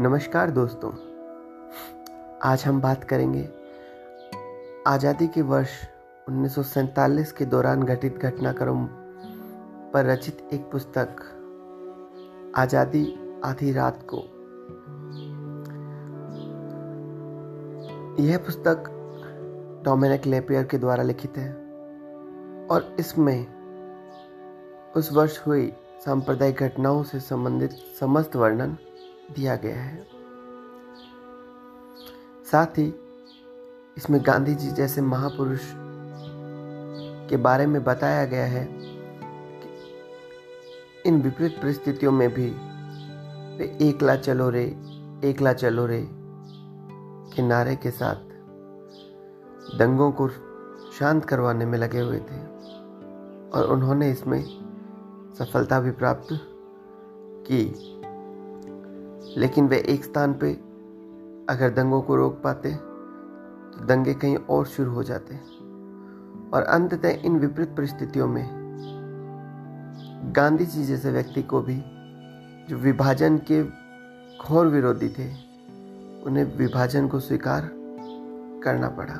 नमस्कार दोस्तों। आज हम बात करेंगे आज़ादी के वर्ष उन्नीस के दौरान घटित घटनाक्रम पर रचित एक पुस्तक, आज़ादी आधी रात को। यह पुस्तक डोमिनिक लेपियर के द्वारा लिखित है और इसमें उस वर्ष हुई सांप्रदायिक घटनाओं से संबंधित समस्त वर्णन दिया गया है। साथ ही इसमें गांधी जी जैसे महापुरुष के बारे में बताया गया है कि इन विपरीत परिस्थितियों में भी वे एकला चलो रे, एकला चलो रे के नारे के साथ दंगों को शांत करवाने में लगे हुए थे और उन्होंने इसमें सफलता भी प्राप्त की। लेकिन वे एक स्थान पे अगर दंगों को रोक पाते तो दंगे कहीं और शुरू हो जाते। और अंततः इन विपरीत परिस्थितियों में गांधी जी जैसे व्यक्ति को भी जो विभाजन के घोर विरोधी थे, उन्हें विभाजन को स्वीकार करना पड़ा।